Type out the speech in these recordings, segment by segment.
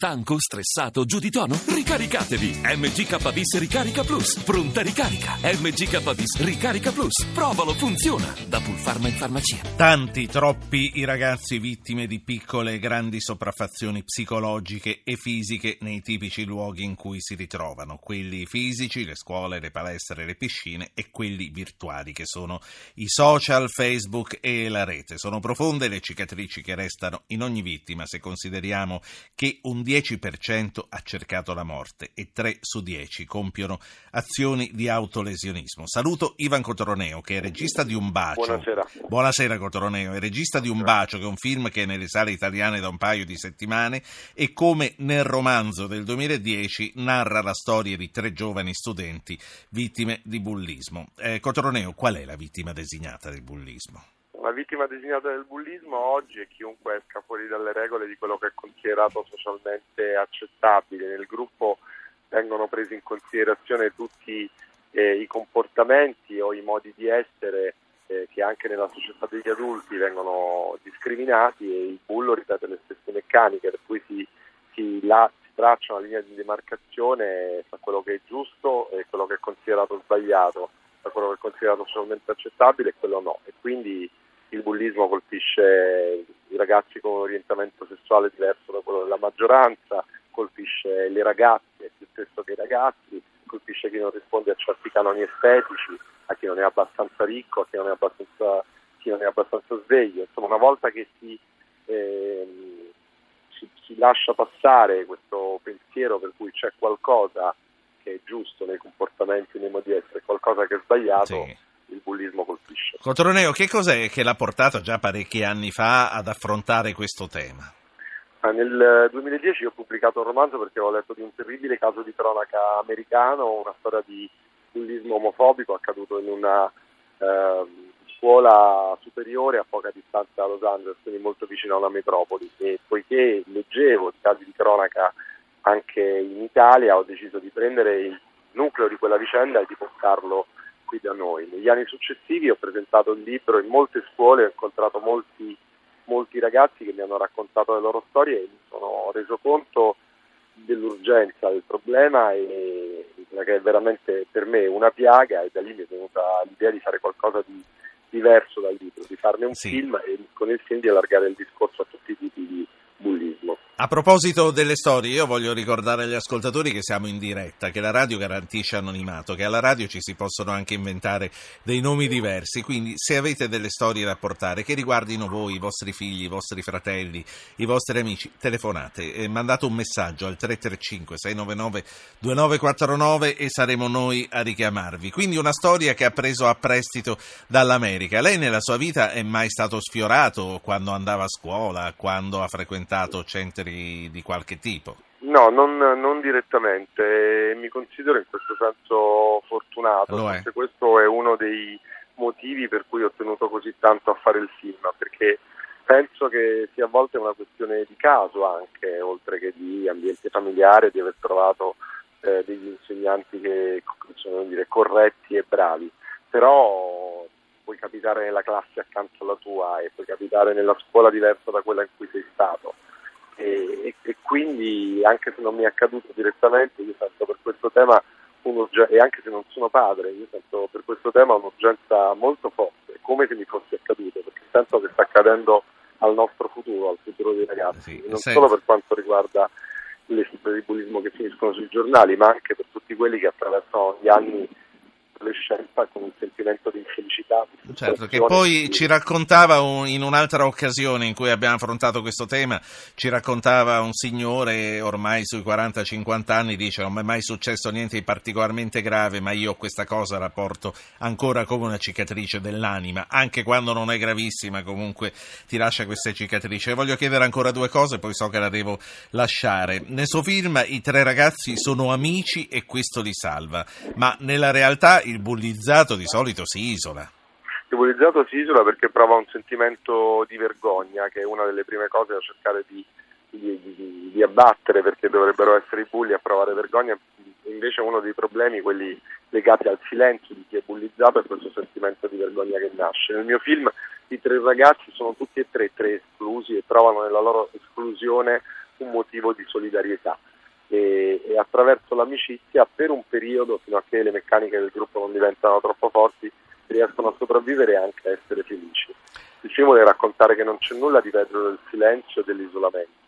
Stanco, stressato, giù di tono? Ricaricatevi! MGK Bis Ricarica Plus. Pronta ricarica. MGK Bis Ricarica Plus. Provalo, funziona. Da Pulfarma in farmacia. Tanti, troppi i ragazzi vittime di piccole e grandi sopraffazioni psicologiche e fisiche nei tipici luoghi in cui si ritrovano. Quelli fisici, le scuole, le palestre, le piscine e quelli virtuali che sono i social, Facebook e la rete. Sono profonde le cicatrici che restano in ogni vittima se consideriamo che un 10% ha cercato la morte e 3 su 10 compiono azioni di autolesionismo. Saluto Ivan Cotoroneo che è regista di Un bacio. Buonasera. Buonasera Cotoroneo, è regista di Un bacio che è un film che è nelle sale italiane da un paio di settimane e come nel romanzo del 2010 narra la storia di tre giovani studenti vittime di bullismo. Eh, Cotoroneo, qual è la vittima designata del bullismo? La vittima designata del bullismo oggi è chiunque esca fuori dalle regole di quello che è considerato socialmente accettabile. Nel gruppo vengono presi in considerazione tutti eh, i comportamenti o i modi di essere eh, che anche nella società degli adulti vengono discriminati e il bullo ripete le stesse meccaniche, per cui si, si, la, si traccia una linea di demarcazione tra quello che è giusto e quello che è considerato sbagliato, quello che è considerato socialmente accettabile e quello no. E quindi il bullismo colpisce i ragazzi con un orientamento sessuale diverso da quello della maggioranza, colpisce le ragazze spesso che i ragazzi, colpisce chi non risponde a certi canoni estetici, a chi non è abbastanza ricco, a chi non è abbastanza, non è abbastanza sveglio. Insomma, una volta che si, eh, si, si lascia passare questo pensiero per cui c'è qualcosa che è giusto nei comportamenti, nei modi di essere, qualcosa che è sbagliato. Sì il bullismo colpisce. Cotoroneo, che cos'è che l'ha portato già parecchi anni fa ad affrontare questo tema? Ah, nel 2010 ho pubblicato un romanzo perché ho letto di un terribile caso di cronaca americano, una storia di bullismo omofobico accaduto in una eh, scuola superiore a poca distanza da Los Angeles, quindi molto vicino a una metropoli. E poiché leggevo di casi di cronaca anche in Italia, ho deciso di prendere il nucleo di quella vicenda e di portarlo qui da noi. Negli anni successivi ho presentato il libro in molte scuole, ho incontrato molti, molti ragazzi che mi hanno raccontato le loro storie e mi sono reso conto dell'urgenza del problema e che è veramente per me una piaga e da lì mi è venuta l'idea di fare qualcosa di diverso dal libro, di farne un sì. film e con il film di allargare il discorso a tutti i tipi di bullismo. A proposito delle storie, io voglio ricordare agli ascoltatori che siamo in diretta, che la radio garantisce anonimato, che alla radio ci si possono anche inventare dei nomi diversi, quindi se avete delle storie da portare che riguardino voi, i vostri figli, i vostri fratelli, i vostri amici, telefonate e mandate un messaggio al 335 699 2949 e saremo noi a richiamarvi. Quindi una storia che ha preso a prestito dall'America. Lei nella sua vita è mai stato sfiorato quando andava a scuola, quando ha frequentato centri altri di qualche tipo? No, non, non direttamente, mi considero in questo senso fortunato, forse questo è uno dei motivi per cui ho tenuto così tanto a fare il film, perché penso che sia a volte una questione di caso anche, oltre che di ambiente familiare, di aver trovato eh, degli insegnanti che sono dire, corretti e bravi, però puoi capitare nella classe accanto alla tua e puoi capitare nella scuola diversa da quella in cui sei stato e, e, quindi anche se non mi è accaduto direttamente io sento per questo tema un'urgenza e anche se non sono padre io sento per questo tema un'urgenza molto forte come se mi fosse accaduto perché sento che sta accadendo al nostro futuro, al futuro dei ragazzi sì, non senti. solo per quanto riguarda le storie di bullismo che finiscono sui giornali ma anche per tutti quelli che attraversano gli anni l'adolescenza con un sentimento di infelicità. Certo, che poi ci raccontava un, in un'altra occasione in cui abbiamo affrontato questo tema, ci raccontava un signore ormai sui 40-50 anni, dice non mi è mai successo niente di particolarmente grave, ma io questa cosa la porto ancora come una cicatrice dell'anima, anche quando non è gravissima comunque ti lascia queste cicatrici. voglio chiedere ancora due cose, poi so che la devo lasciare. Nel suo film i tre ragazzi sono amici e questo li salva, ma nella realtà il bullizzato di solito si isola. Il bullizzato si isola perché prova un sentimento di vergogna, che è una delle prime cose da cercare di, di, di, di abbattere, perché dovrebbero essere i bulli a provare vergogna. Invece uno dei problemi, quelli legati al silenzio di chi è bullizzato, è questo sentimento di vergogna che nasce. Nel mio film i tre ragazzi sono tutti e tre, tre esclusi e trovano nella loro esclusione un motivo di solidarietà e, e attraverso l'amicizia per un periodo fino a che le meccaniche del gruppo non diventano troppo forti riescono a sopravvivere e anche a essere felici. Il film vuole raccontare che non c'è nulla di peggio del silenzio e dell'isolamento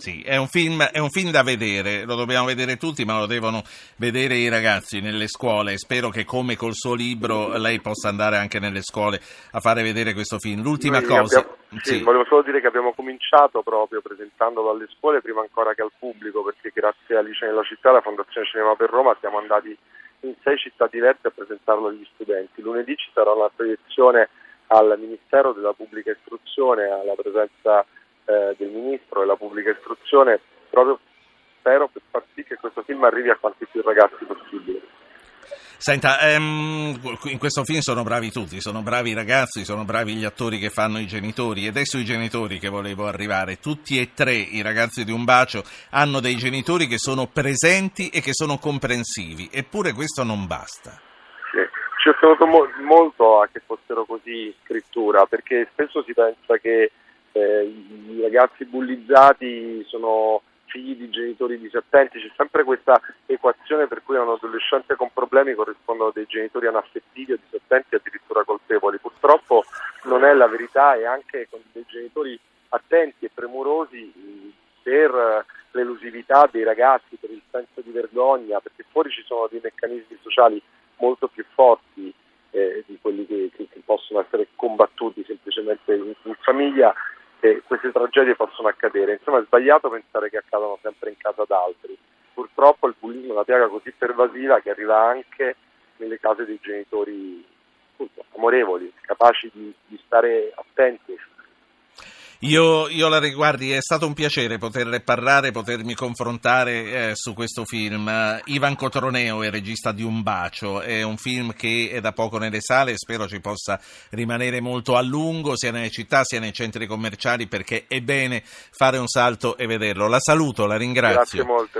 sì, è un, film, è un, film, da vedere, lo dobbiamo vedere tutti, ma lo devono vedere i ragazzi nelle scuole. Spero che come col suo libro lei possa andare anche nelle scuole a fare vedere questo film. L'ultima Noi cosa... Abbiamo, sì, sì. Volevo solo dire che abbiamo cominciato proprio presentandolo alle scuole, prima ancora che al pubblico, perché grazie a Alice nella città, la Fondazione Cinema per Roma, siamo andati in sei città diverse a presentarlo agli studenti. Lunedì ci sarà una proiezione al Ministero della Pubblica Istruzione, alla presenza eh, del Ministro e la pubblica istruzione proprio spero per far sì che questo film arrivi a quanti più ragazzi possibile. Senta, ehm, in questo film sono bravi tutti, sono bravi i ragazzi, sono bravi gli attori che fanno i genitori ed è sui genitori che volevo arrivare. Tutti e tre i ragazzi di Un Bacio hanno dei genitori che sono presenti e che sono comprensivi, eppure questo non basta. Sì. Ci ho tenuto mo- molto a che fossero così scrittura, perché spesso si pensa che eh, i ragazzi bullizzati sono figli di genitori disattenti, c'è sempre questa equazione per cui a un adolescente con problemi corrispondono dei genitori anaffettivi o disattenti addirittura colpevoli. Purtroppo non è la verità e anche con dei genitori attenti e premurosi per l'elusività dei ragazzi, per il senso di vergogna, perché fuori ci sono dei meccanismi sociali molto più forti eh, di quelli che, che, che, possono essere combattuti semplicemente in, in famiglia che queste tragedie possono accadere. Insomma è sbagliato pensare che accadano sempre in casa d'altri. Purtroppo il bullismo è una piaga così pervasiva che arriva anche nelle case dei genitori appunto, amorevoli, capaci di, di stare attenti io, io, la riguardi, è stato un piacere poter parlare, potermi confrontare eh, su questo film. Ivan Cotroneo è regista di Un bacio, è un film che è da poco nelle sale e spero ci possa rimanere molto a lungo, sia nelle città sia nei centri commerciali, perché è bene fare un salto e vederlo. La saluto, la ringrazio. Grazie molte.